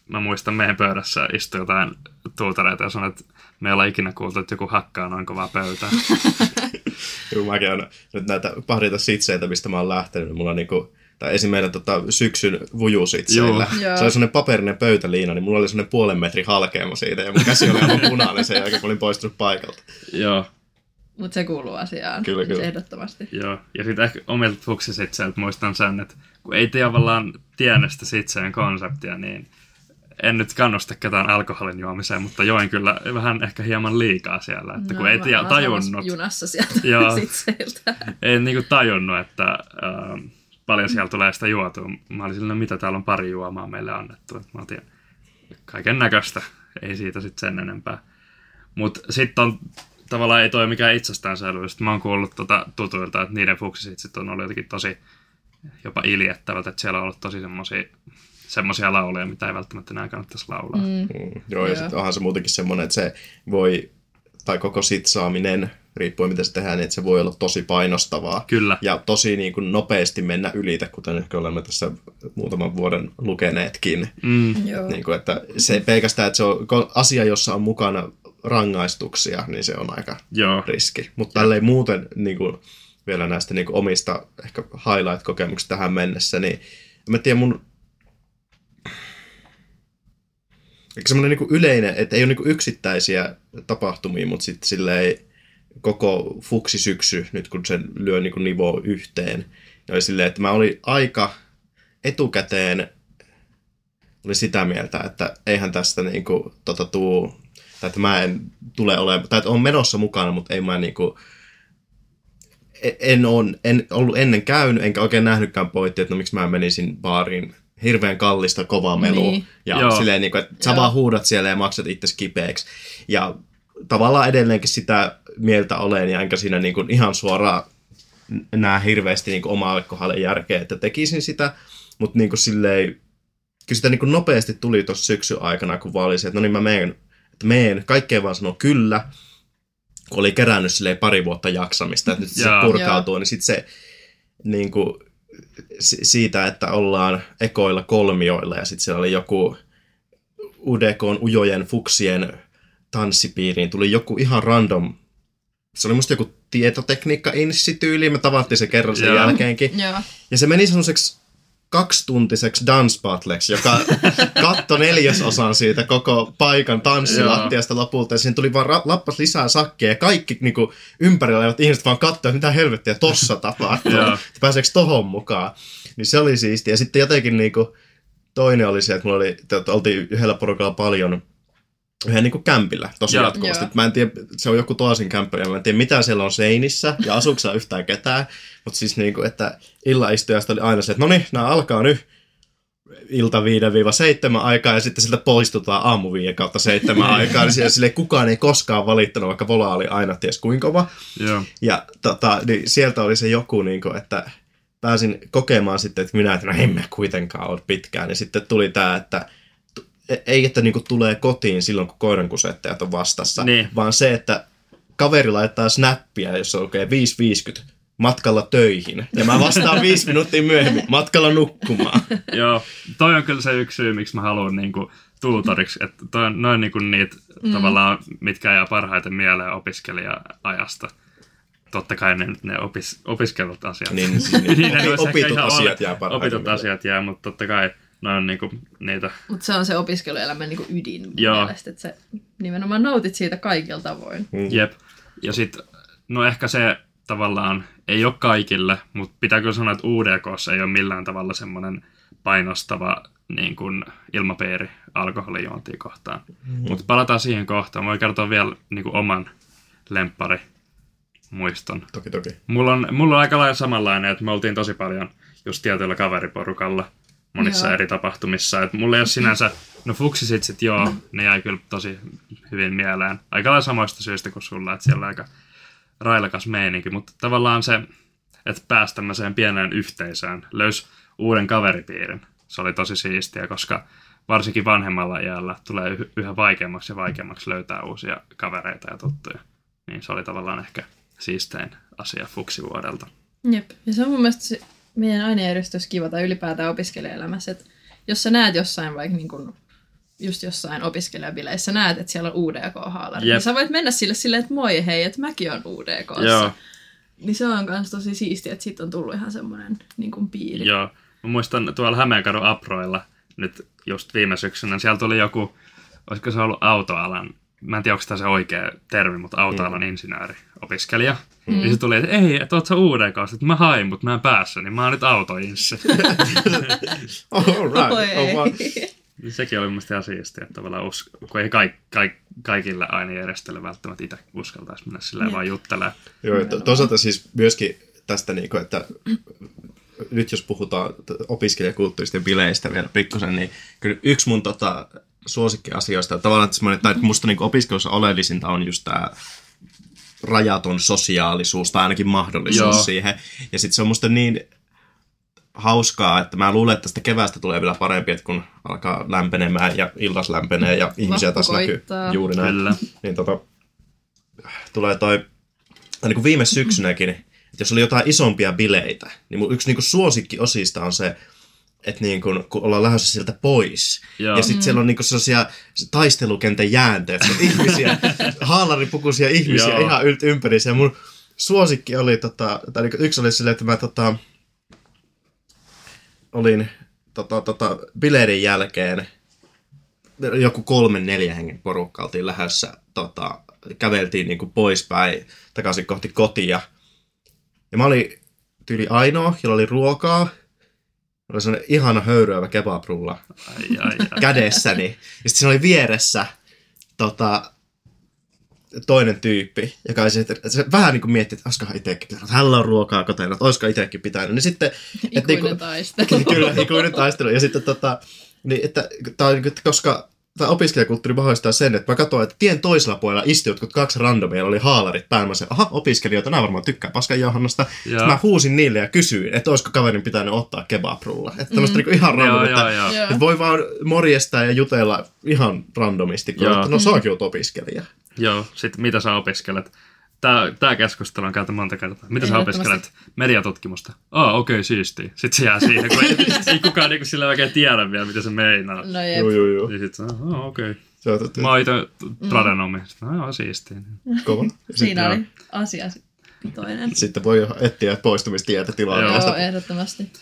mä muistan meidän pöydässä istui jotain tuutareita ja sanoi, että me ei olla ikinä kuultu, että joku hakkaa noin kovaa pöytää. Joo, mäkin aina nyt näitä pahdita sitseitä, mistä mä oon lähtenyt, niin mulla on niinku, tai esim. meidän tota, syksyn vujusitseillä. Joo. Joo. Se oli sellainen paperinen pöytäliina, niin mulla oli sellainen puolen metrin halkeama siitä, ja mun käsi oli aivan punainen sen jälkeen, kun olin poistunut paikalta. joo, Mutta se kuuluu asiaan. Kyllä, kyllä. Ehdottomasti. joo. Ja sitten ehkä omilta fuksisitseiltä muistan sen, että kun ei tavallaan tiennyt sitä sitseen konseptia, niin en nyt kannusta ketään alkoholin juomiseen, mutta join kyllä vähän ehkä hieman liikaa siellä, että kun ei samassa tajunnut, junassa sieltä Joo. sitseiltä. en niinku tajunnut, että äh, paljon siellä tulee sitä juotua. Mä olin silleen, mitä täällä on pari juomaa meille annettu. Et mä otin kaiken näköistä, ei siitä sitten sen enempää. Mutta sitten on tavallaan ei toi mikään itsestäänselvyys. Mä oon kuullut tota tutuilta, että niiden fuksisit sit on ollut jotenkin tosi jopa iljettävät, että siellä on ollut tosi semmosia, semmosia lauleja, mitä ei välttämättä enää kannattaisi laulaa. Mm. Mm, joo, ja sitten onhan se muutenkin semmoinen, että se voi, tai koko sitsaaminen, riippuen miten se tehdään, niin että se voi olla tosi painostavaa. Kyllä. Ja tosi niin kuin nopeasti mennä ylitä, kuten ehkä olemme tässä muutaman vuoden lukeneetkin. Mm. Joo. Niin kuin, että se pelkästään, että se on asia, jossa on mukana rangaistuksia, niin se on aika Joo. riski. Mutta tälleen muuten niin kuin, vielä näistä niin kuin, omista ehkä highlight-kokemuksista tähän mennessä, niin mä tiedä mun... Ehkä semmoinen niin yleinen, että ei ole niin kuin yksittäisiä tapahtumia, mutta sitten silleen koko fuksisyksy, nyt kun sen lyö niin kuin nivoo yhteen, niin oli silleen, että mä olin aika etukäteen oli sitä mieltä, että eihän tästä niinku, tota, tuu, tai että mä en tule olemaan, tai että on menossa mukana, mutta ei mä niinku, e- en, on, en ollut ennen käynyt, enkä oikein nähnytkään pointtia, että no miksi mä menisin baariin hirveän kallista, kovaa melua. Niin. Ja Joo. silleen, niin kuin, että sä Joo. vaan huudat siellä ja maksat itse kipeäksi. Ja tavallaan edelleenkin sitä mieltä olen, ja enkä siinä niin kuin ihan suoraan näe hirveästi niin kuin omaa kohdalle järkeä, että tekisin sitä, mutta niin kuin silleen, kyllä sitä niin kuin nopeasti tuli tuossa syksyn aikana, kun vaan oli se, että no niin mä meen, että meen, kaikkeen vaan sanoo kyllä, kun oli kerännyt silleen pari vuotta jaksamista, että nyt se purkautuu, niin sitten se niin kuin, si- siitä, että ollaan ekoilla kolmioilla ja sitten siellä oli joku Udekon ujojen fuksien tanssipiiriin tuli joku ihan random, se oli musta joku tietotekniikka-insityyli, me tavattiin se kerran sen Joo. jälkeenkin. Joo. Ja se meni semmoiseksi kaksituntiseksi dance battleksi, joka katto neljäsosan siitä koko paikan tanssilattiasta lopulta. Ja siihen tuli vaan ra- lappas lisää sakkia ja kaikki niinku, ympärillä olevat ihmiset vaan katsoivat, mitä helvettiä tossa tapahtuu. Pääseekö tohon mukaan. Niin se oli siistiä. Ja sitten jotenkin niinku, toinen oli se, että mulla oli, että oltiin yhdellä porukalla paljon yhden niin kämpillä tosi Joo. jatkuvasti. Joo. Mä en tiedä, se on joku toisin kämppä, ja mä en tiedä mitä siellä on seinissä, ja asuuko siellä yhtään ketään. Mutta siis niin kuin, että illaistujasta oli aina se, että no niin, nämä alkaa nyt ilta 5-7 aikaa, ja sitten siltä poistutaan aamu 5 kautta 7 aikaa, niin siellä silleen kukaan ei koskaan valittanut, vaikka vola oli aina ties kuinka kova. Joo. Ja tota, niin sieltä oli se joku, niin kuin, että pääsin kokemaan sitten, että minä, että no emme kuitenkaan ole pitkään. Ja sitten tuli tämä, että ei, että niin kuin tulee kotiin silloin, kun koirankusettajat on vastassa, Niin. vaan se, että kaveri laittaa snappia, jossa lukee 5.50 matkalla töihin. Ja mä vastaan viisi minuuttia myöhemmin matkalla nukkumaan. Joo, toi on kyllä se yksi syy, miksi mä haluan niinku tuutoriksi, että toi on noin niinku niitä mm. tavallaan, mitkä jää parhaiten mieleen opiskelija-ajasta. Totta kai ne, ne opis, opiskelut asiat. Niin, niin, Niin, opi- ehkä opitut asiat jää parhaiten Opitut mieleen. asiat jää, mutta totta kai ne on niinku niitä. Mutta se on se opiskeluelämän niinku ydin mun Joo. mielestä, että se nimenomaan nautit siitä kaikilla tavoin. Mm. Jep. Ja sitten, no ehkä se tavallaan ei ole kaikille, mutta pitää kyllä sanoa, että UDKssa ei ole millään tavalla semmoinen painostava niin kuin ilmapiiri alkoholijuontia kohtaan. Mm-hmm. Mutta palataan siihen kohtaan. Voin kertoa vielä niin kuin oman lemppari muiston. Toki, toki. Mulla on, mulla on aika lailla samanlainen, että me oltiin tosi paljon just tietyllä kaveriporukalla. Monissa Joo. eri tapahtumissa. Et mulla ei ole sinänsä, no fuksisit sit joo, ne jäi kyllä tosi hyvin mieleen. Aika lailla samoista syistä kuin sulla, että siellä on aika railakas meininki, mutta tavallaan se, että pääsi tämmöiseen pieneen yhteisöön, löysi uuden kaveripiirin. Se oli tosi siistiä, koska varsinkin vanhemmalla iällä tulee yh- yhä vaikeammaksi ja vaikeammaksi löytää uusia kavereita ja tuttuja. Niin se oli tavallaan ehkä siistein asia fuksivuodelta. Jep. Ja se on mun mielestä se meidän ainejärjestys kiva tai ylipäätään opiskelijaelämässä, että jos sä näet jossain vaikka niin kun, just jossain opiskelijabileissä, näet, että siellä on UDK-haalari, Jep. niin sä voit mennä sille silleen, että moi hei, että mäkin on UDKssa. Joo. Niin se on myös tosi siistiä, että siitä on tullut ihan semmoinen niin kuin piiri. Joo. Mä muistan tuolla Hämeenkadun Aproilla nyt just viime syksynä, siellä tuli joku, olisiko se ollut autoalan, mä en tiedä, onko tämä se oikea termi, mutta autoalan insinööri, opiskelija. Mm. Niin se tuli, että ei, että oot sä uuden kanssa, että mä hain, mutta mä en päässyt, niin mä oon nyt autoinssi. All right. Oi Oh, wow. Niin Sekin oli mun mielestä ihan siistiä, että tavallaan us- kun ei kaik, kaik, kaikille aina järjestele välttämättä itse uskaltaisi mennä silleen Jep. vaan juttelemaan. Joo, ja to- toisaalta siis myöskin tästä, niin kuin, että nyt jos puhutaan opiskelijakulttuurista ja bileistä vielä pikkusen, niin kyllä yksi mun tota, suosikkiasioista, tavallaan että semmoinen, tai musta niin opiskelussa oleellisinta on just tämä rajaton sosiaalisuus, tai ainakin mahdollisuus Joo. siihen. Ja sitten se on musta niin hauskaa, että mä luulen, että tästä keväästä tulee vielä parempi, että kun alkaa lämpenemään ja iltas lämpenee ja ihmisiä taas näkyy juuri näin. Kyllä. Niin tota, tulee toi, niin kuin viime syksynäkin, että jos oli jotain isompia bileitä, niin mun yksi niin kuin suosikkiosista on se, että niin kun, kun ollaan lähdössä sieltä pois. Joo. Ja sitten siellä on niinku sellaisia taistelukentän jäänteitä, että ihmisiä, haalaripukuisia ihmisiä Joo. ihan ylt ympäri. Ja mun suosikki oli, tota, tai niinku yksi oli silleen, että mä tota, olin tota, tota, bileiden jälkeen joku kolmen neljä hengen porukka oltiin lähdössä, tota, käveltiin niinku poispäin takaisin kohti kotia. Ja mä olin tyyli ainoa, jolla oli ruokaa. Oli sellainen ihana höyryävä kebabrulla Ai, ai, ai. kädessäni. Ja sitten siinä oli vieressä tota, toinen tyyppi, joka oli se, että se vähän niin kuin mietti, että olisikohan itsekin pitänyt. Hänellä on ruokaa kotona, että olisiko itsekin pitänyt. Niin sitten, että Ikuinen taistelu. Kyllä, ikuinen taistelu. Ja sitten tota, niin, että, niin kuin, että koska tämä opiskelijakulttuuri mahdollistaa sen, että mä katsoin, että tien toisella puolella istui jotkut kaksi randomia, oli haalarit päällä. Mä sanoin, aha, opiskelijoita, nämä varmaan tykkää paskan johannasta. Mä huusin niille ja kysyin, että olisiko kaverin pitänyt ottaa kebabrulla. Että tämmöistä mm. niin ihan random, Joo, että, joo, joo. Että voi vaan morjestaa ja jutella ihan randomisti, kun että no saakin oot opiskelija. Joo, sitten mitä sä opiskelet? Tää, tää keskustelu on käyty monta kertaa. Mitä sä opiskelet? Mediatutkimusta. Aa, okei, okay, siistiä. Sitten se jää siihen, kun ei, ei kukaan niinku sillä oikein tiedä vielä, mitä se meinaa. No jep. Joo, joo, joo. Niin sit se on, aa, okei. Okay. Mä oon ite tradenomi. Sitten, no joo, siistiä. kova. Siinä joo. oli asia pitoinen. Sitten voi jo etsiä poistumistietä Joo. tilanteesta. Joo, ehdottomasti.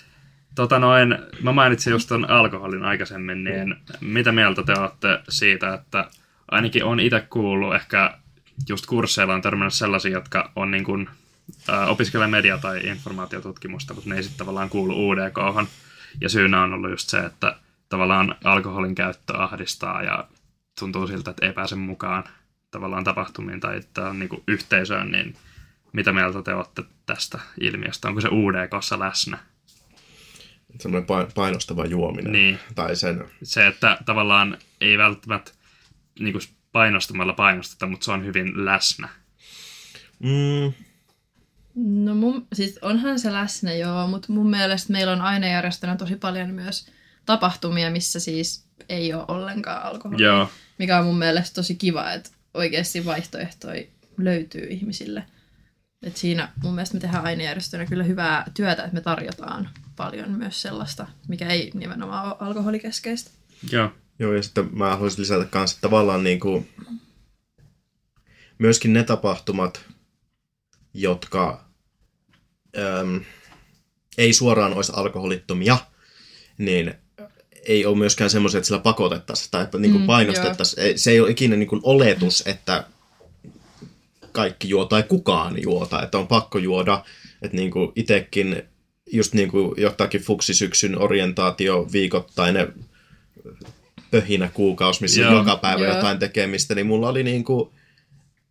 Tota noin, mä mainitsin just ton alkoholin aikaisemmin, niin mitä mieltä te olette siitä, että ainakin on itse kuullut, ehkä just kursseilla on törmännyt sellaisia, jotka on niin kuin, äh, opiskelee media- tai informaatiotutkimusta, mutta ne ei sitten tavallaan kuulu udk Ja syynä on ollut just se, että tavallaan alkoholin käyttö ahdistaa ja tuntuu siltä, että ei pääse mukaan tavallaan tapahtumiin tai että on niin kuin yhteisöön, niin mitä mieltä te olette tästä ilmiöstä? Onko se UDKssa läsnä? Semmoinen pain- painostava juominen. Niin. Tai sen se, että tavallaan ei välttämättä niin kuin painostamalla painosteta, mutta se on hyvin läsnä. Mm, No mun, siis onhan se läsnä joo, mutta mun mielestä meillä on ainejärjestönä tosi paljon myös tapahtumia, missä siis ei ole ollenkaan alkoholia. Joo, Mikä on mun mielestä tosi kiva, että oikeasti vaihtoehtoja löytyy ihmisille. Et siinä mun mielestä me tehdään ainejärjestönä kyllä hyvää työtä, että me tarjotaan paljon myös sellaista, mikä ei nimenomaan ole alkoholikeskeistä. joo, joo, ja sitten mä haluaisin lisätä kanssa, että tavallaan niin kuin, myöskin ne tapahtumat, jotka äm, ei suoraan olisi alkoholittomia, niin ei ole myöskään semmoisia, että sillä pakotettaisiin tai niin kuin Mm, painostettaisiin. Se ei ole ikinä niin kuin oletus, että kaikki juo tai kukaan juota, että on pakko juoda. Että niin kuin itsekin just niin kuin jotakin fuksisyksyn orientaatio viikoittainen pöhinä kuukausi, missä Joo. joka päivä Joo. jotain tekemistä, niin mulla oli niin kuin,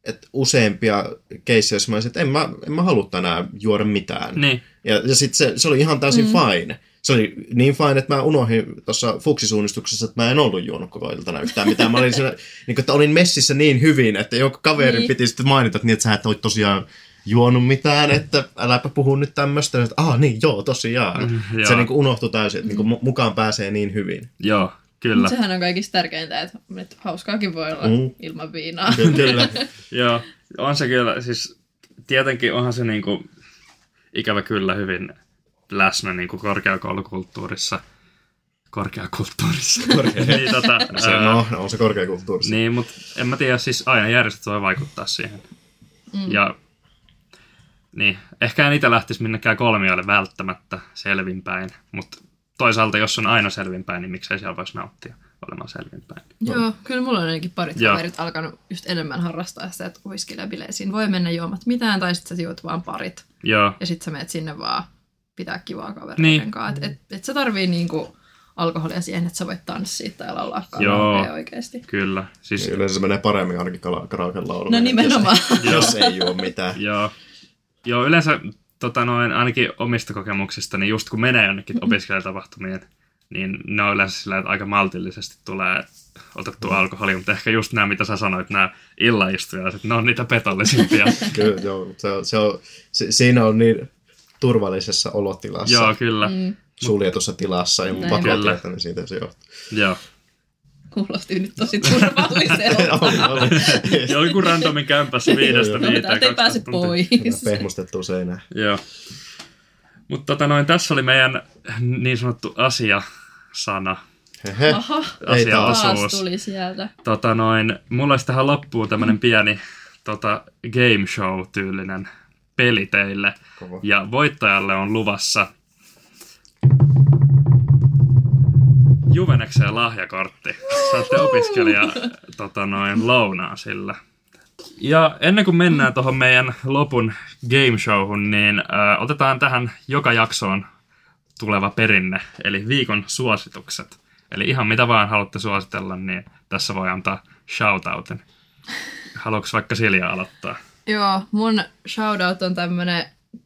että useampia keissejä, joissa mä olisin, että en mä, en mä halua tänään juoda mitään. niin, Ja, ja sitten se, se oli ihan täysin mm. fine. se oli niin fine, että mä unohdin tuossa fuksisuunnistuksessa, että mä en ollut juonut koko iltana yhtään mitään. Mä olin, siinä, niin kuin, että olin messissä niin hyvin, että joku kaveri Niin. piti sitten mainita, että, niin, että sä et ole tosiaan juonut mitään, että äläpä puhu nyt tämmöistä. Että, ah niin, joo, tosiaan. Mm, se joo. niin kuin unohtui täysin, että niin kuin, mukaan pääsee niin hyvin. Joo, kyllä. Sehän on kaikista tärkeintä, että nyt hauskaakin voi olla Mm. ilman viinaa. Kyllä. Joo, on se kyllä, siis tietenkin onhan se niinku, ikävä kyllä hyvin läsnä niinku korkeakoulukulttuurissa. Korkeakulttuurissa. Korkea. niin, tota, Se, ää, no, on se korkeakulttuurissa. niin, mutta en mä tiedä, siis aina järjestöt voi vaikuttaa siihen. Mm. Ja niin, ehkä en itse lähtisi minnekään kolmioille välttämättä selvinpäin, mutta toisaalta jos on aina selvinpäin, niin miksei siellä voisi nauttia olemaan selvinpäin. Joo, kyllä mulla on ainakin parit Joo. kaverit alkanut just enemmän harrastaa sitä, että uiskille bileisiin voi mennä juomat mitään, tai sitten sä juot vaan parit, Joo, ja sitten sä menet sinne vaan pitää kivaa kavereiden Niin. kanssa. Et, et, et sä tarvii niinku alkoholia siihen, että sä voit tanssia tai laulaa Joo. karaokea oikeasti. kyllä. Siis, Niin Yleensä se menee paremmin ainakin karaoken lauluun. No nimenomaan. Jos, jos ei juo mitään. Joo. Joo, yleensä tota noin, ainakin omista kokemuksista, niin just kun menee jonnekin opiskelijatapahtumiin, niin ne on yleensä sillä, että aika maltillisesti tulee otettua alkoholia, mutta ehkä just nämä, mitä sä sanoit, nämä illaistujaiset, ne on niitä petollisimpia. Kyllä, joo. Se on, se on, se, siinä on niin turvallisessa olotilassa. Joo, kyllä. Mm, suljetussa tilassa Näin. pakotteita, Kyllä. niin siitä se johtuu. Joo. Kuulosti nyt tosi turvalliselta. oli, oli. Joku randomin kämpässä viidestä Joo, No, viiteen. täältä ei pääse 12 tuntia. pois. Pehmustettu seinään. Joo. Mutta tota noin, tässä oli meidän niin sanottu asia-sana. Hehe. Aha, taas. tuli sieltä. Tota noin, mulla olisi tähän loppuun tämmönen pieni tota, game show-tyylinen peli teille. Kova. Ja voittajalle on luvassa Juvenekseen lahjakortti. Saatte opiskelija tota noin, lounaa sillä. Ja ennen kuin mennään tuohon meidän lopun game showhun, niin äh, otetaan tähän joka jaksoon tuleva perinne, eli viikon suositukset. Eli ihan mitä vaan haluatte suositella, niin tässä voi antaa shoutoutin. Haluatko vaikka Silja aloittaa? Joo, mun shoutout on tämmönen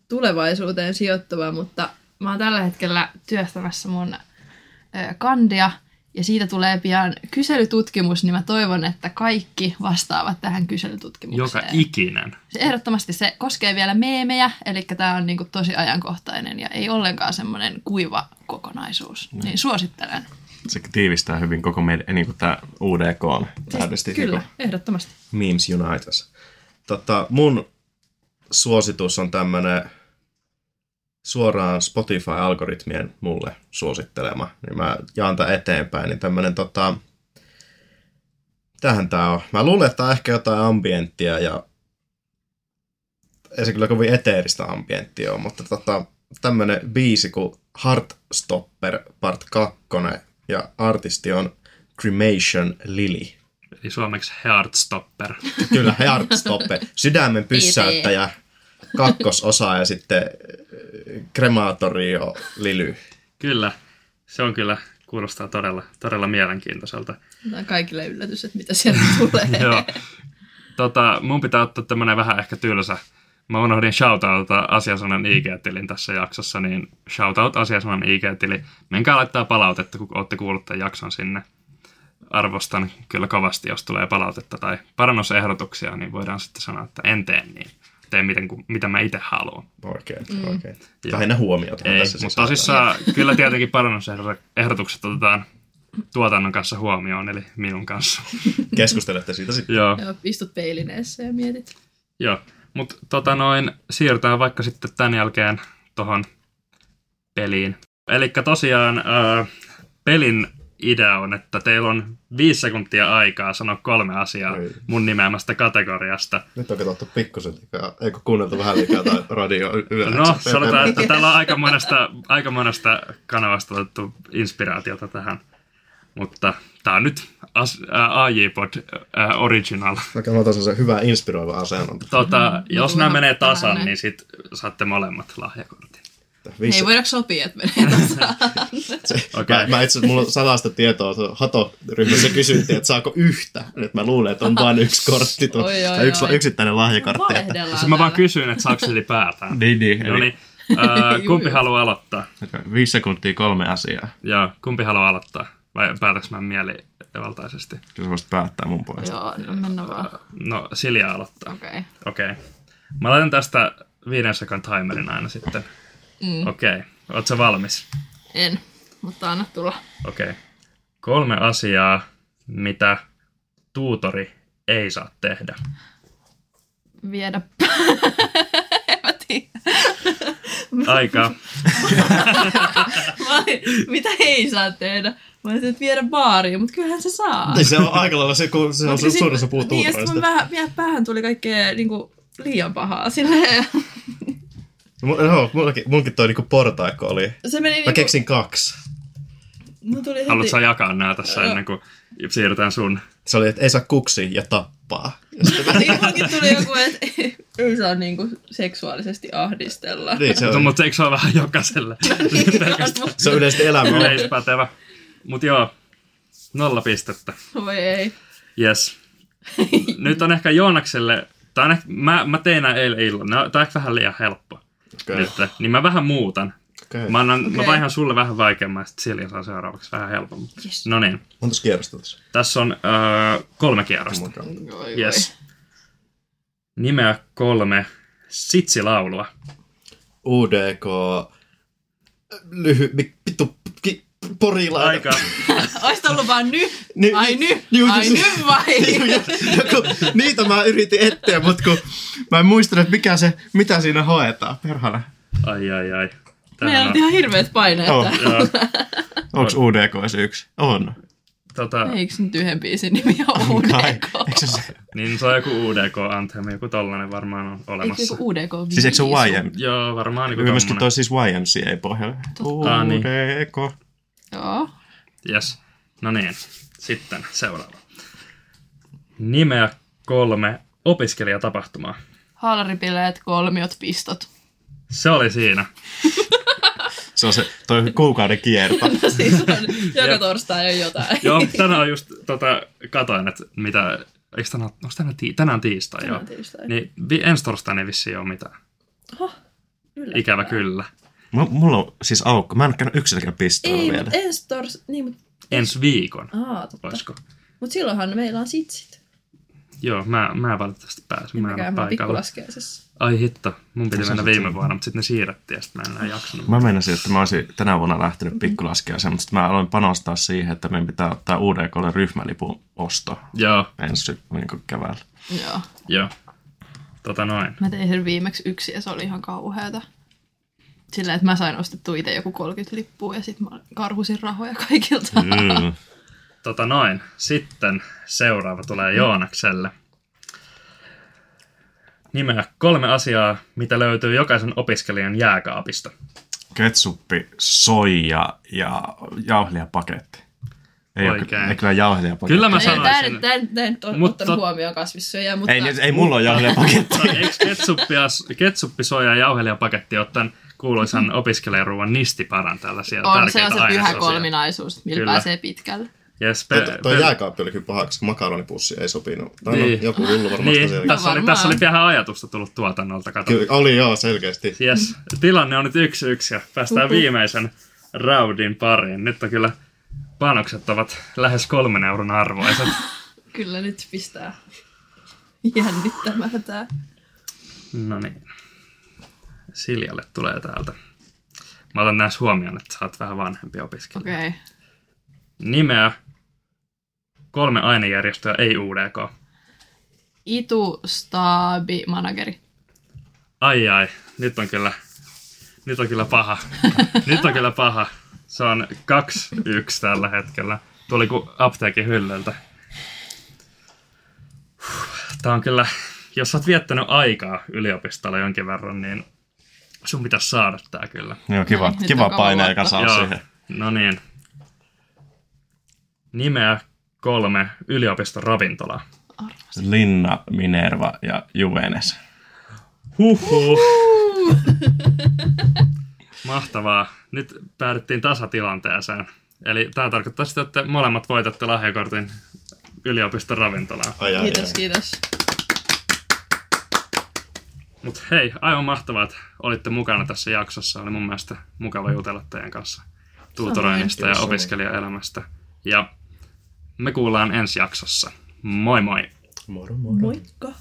tulevaisuuteen sijoittuva, mutta mä oon tällä hetkellä työstämässä mun kandia, ja siitä tulee pian kyselytutkimus, niin mä toivon, että kaikki vastaavat tähän kyselytutkimukseen. Joka ikinen. Se ehdottomasti se koskee vielä meemejä, eli tämä on niinku tosi ajankohtainen ja ei ollenkaan semmoinen kuiva kokonaisuus. Mm. Niin suosittelen. Se tiivistää hyvin koko meidän, niin kuin tämä UDK on täydellisesti Kyllä, niin ehdottomasti. Memes Unitas. Tota, mun suositus on tämmönen suoraan Spotify-algoritmien mulle suosittelema, niin mä jaan tämän eteenpäin, niin tämmönen tota, tähän tää on. Mä luulen, että tää on ehkä jotain ambienttia ja ei se kyllä kovin eteeristä ambienttia ole, mutta tota, tämmönen biisi kuin Heartstopper Part 2 ja artisti on Cremation Lily. Eli suomeksi Heartstopper. Kyllä, Heartstopper. Sydämen pysäyttäjä, kakkososa ja sitten äh, kremaatorio Lily. Kyllä, se on kyllä, kuulostaa todella, todella mielenkiintoiselta. Tämä on kaikille yllätys, että mitä sieltä tulee. Joo. Tota, mun pitää ottaa tämmönen vähän ehkä tylsä. Mä unohdin shoutouta Asiasanan IG-tilin tässä jaksossa, niin shoutout Asiasanan IG-tili. Menkää laittaa palautetta, kun olette kuullut tämän jakson sinne. Arvostan kyllä kovasti, jos tulee palautetta tai parannusehdotuksia, niin voidaan sitten sanoa, että en tee niin. Teen miten, ku- mitä mä itse haluan. Oikein, mm. oikein. Lähinnä huomiota Ei, tässä mutta sisältää. tosissaan kyllä tietenkin parannusehdotukset otetaan tuotannon kanssa huomioon, eli minun kanssa. Keskustelette siitä sitten. Joo. Joo, istut peilineessä ja mietit. Joo, mutta tota noin, siirrytään vaikka sitten tämän jälkeen tohon peliin. Eli tosiaan äh, pelin idea on, että teillä on viisi sekuntia aikaa sanoa kolme asiaa Oi. mun nimeämästä kategoriasta. Nyt on katsottu pikkusen liikaa, eikö kuunneltu vähän liikaa tai radio yle. No, sanotaan, että täällä on aika monesta, aika monesta kanavasta otettu inspiraatiota tähän. Mutta tää on nyt as, ää, AJ-pod ää, original. Mä otan sen hyvä inspiroiva asennon. Tota, jos nämä menee tasan, niin sit saatte molemmat lahjakortin. Viisi- Ei voida sopia, että menee tasaan. Se, Okei. mä, mä itse mulla on salasta tietoa, se Hato-ryhmässä kysyttiin, että saako yhtä. Nyt mä luulen, että on vain yksi kortti, tuo, Oi, oi, tai yksi, oi. yksittäinen lahjakortti. Että, Valehdellaan Sitten mä vaan kysyn, että saako ylipäätään. niin, niin, No niin, Ää, Juu, kumpi juu. haluaa aloittaa? Viisi sekuntia kolme asiaa. Joo, kumpi haluaa aloittaa? Vai päätäks mä mielivaltaisesti? Kyllä sä voisit päättää mun puolesta. Joo, no mennä vaan. No, Silja aloittaa. Okei. Okay. Okei. Okay. Mä laitan tästä viiden sekan timerin aina sitten. Mm. Okei. Okay. Ootko valmis? En, mutta anna tulla. Okei. Okay. Kolme asiaa, mitä tuutori ei saa tehdä. Viedä. en mä tiedä. Aika. Mä olin, mitä ei saa tehdä? Mä olisin, että viedä baariin, mutta kyllähän se saa. Niin se on aika lailla se, kun se on Mutta su- suurin osa puhuu Niin, ja sitten mun vähän, vielä päähän tuli kaikkea niin kuin, liian pahaa. Silleen, Mullakin, munkin toi niinku portaikko oli. se meni Mä niinku, keksin kaksi. mun tuli heti, Haluatko sä jakaa nämä tässä Joo. ennen kuin siirrytään sun? Se oli, että ei saa kuksia ja tappaa. Ja sitten, niin munkin tuli joku, että ei saa niinku seksuaalisesti ahdistella. niin, se, No, on, mutta eikö se ole vähän jokaiselle? Pelkästään se on yleisesti elämä. yleispätevä. Mutta joo, nolla pistettä. Voi ei. Yes. Nyt on ehkä Joonakselle, ehkä, mä, mä tein nää eilen illalla, tää on ehkä vähän liian helppo. Okay. Nyt, niin mä vähän muutan. Okay. Mä, annan, okay. mä vaihan sulle vähän vaikeamman, sitten Silja saa seuraavaksi vähän helpommin. Yes. No niin, Montas kierrosta tässä? tässä on öö, kolme kierrosta. Voi, Yes. Nimeä kolme sitsilaulua. UDK... Lyhy... mi- Vittu... Porilainen. Aika. Ois ollut vaan ny. Ni- Ai ny. Juu, Ai ny vai? Joku, niitä mä yritin etsiä, mutta kun mä en muistanut, että mikä se, mitä siinä hoetaan. Perhana. Ai ai ai. Meillä Tähän on on, ihan hirveet paineet Oh. täällä. joo, Onks UDK se yksi? On. tota, Eikö nyt yhden biisin nimi ole Kai. UDK? Eikö se niin se on joku UDK Anthem, joku tollanen varmaan on Eikö olemassa. joku UDK Siis eikö se YM? Joo, varmaan niinku Kyllä myöskin tommonen. toi siis YMCA pohjalle. Ah, niin. Joo. Yes. No niin, sitten seuraava. Nimeä kolme opiskelijatapahtumaa. Haalaripileet, kolmiot, pistot. Se oli siinä. Se on se toi kuukauden kierto. siis on, joka torstai on jotain. Joo, tänään on just tota, katoin, että mitä, eikö tänään, onko tänään, tii, tänään tiistai, Tänään joo. tiistai. Niin vi, ensi torstaina ei vissiin ole mitään. Oho, yllättävää. Ikävä kyllä. M- mulla on siis aukko. Mä en ole käynyt yksilläkään pistolla Ei, vielä. mutta ensi tors... Niin, mutta... Ensi viikon, Aa, totta. olisiko? Mutta silloinhan meillä on sitsit. Joo, mä, mä valitettavasti pääsin. Mä en ole paikalla. Ai hitto, mun piti mennä viime vuonna, mutta sitten ne siirrettiin ja sitten mä en enää jaksanut. Mä meinasin, että mä olisin tänä vuonna lähtenyt pikkulaskeaseen, mutta sitten mä aloin panostaa siihen, että meidän pitää ottaa UDKlle ryhmälipun osto Joo, ensi niin keväällä. Joo. joo. Tota noin. Mä tein sen viimeksi yksi ja se oli ihan kauheata. Sillä, että mä sain ostettua itse joku 30 lippua ja sitten mä karhusin rahoja kaikilta. Mm. Tota noin. Sitten seuraava tulee Joonakselle. Nimeä kolme asiaa, mitä löytyy jokaisen opiskelijan jääkaapista. Ketsuppi, soija ja jauhelijapaketti. Ei, ole, Oikein. ei kyllä jauhelijapaketti. Kyllä mä sanoisin. tää, nyt- tää nyt on Mut ottanut huomioon kasvissyöjää, mutta... Ei, ei mulla ole jauhelijapaketti. Eikö ketsuppia, ketsuppi, soja ja jauhelijapaketti ottaen kuuluisan opiskelijaruuan nistiparan tällaisia on, se tärkeitä on se pyhä ainesosia. kolminaisuus, millä Kyllä. pääsee pitkälle. Yes, Tuo, pe- tuo pe- jääkaappi oli kyllä paha, koska makaronipussi ei sopinut. Tai Niin. no, joku hullu varmasti niin, siellä. tässä, oli, tässä oli vähän ajatusta tullut tuotannolta, kato. Kyllä, oli joo, selkeästi. Yes, tilanne on nyt yksi yksi ja päästään Uhu. viimeisen raudin pariin. Nyt on kyllä panokset ovat lähes kolmen euron arvoiset. Kyllä nyt pistää jännittämään tää. No niin. Siljalle tulee täältä. Mä otan näissä huomioon, että sä oot vähän vanhempi opiskelija. Okei. Okay. Nimeä kolme ainejärjestöä, ei UDK. Itu, staabi, manageri. Ai ai, nyt on kyllä, nyt on kyllä paha. Nyt on kyllä paha. Se on 2-1 tällä hetkellä. Tuli kuin apteekin hyllyltä. Tää on kyllä, jos oot viettänyt aikaa yliopistolla jonkin verran, niin sun pitäisi saada tää kyllä. Joo, kiva, Näin, nyt kiva on paine, joka saa Joo, siihen. no niin. Nimeä kolme yliopiston ravintolaa. Linna, Minerva ja Juvenes. Huhhuh. Mahtavaa. Nyt päädyttiin tasatilanteeseen. Eli tämä tarkoittaa sitä, että molemmat voitatte lahjakortin yliopiston ravintolaan. Ai, ai, Kiitos, kiitos. Mutta hei, aivan mahtavaa, että olitte mukana tässä jaksossa. Oli mun mielestä mukava jutella teidän kanssa tuutoroinnista ja opiskelijaelämästä. Ja me kuullaan ensi jaksossa. Moi moi! Moro moro. Moikka!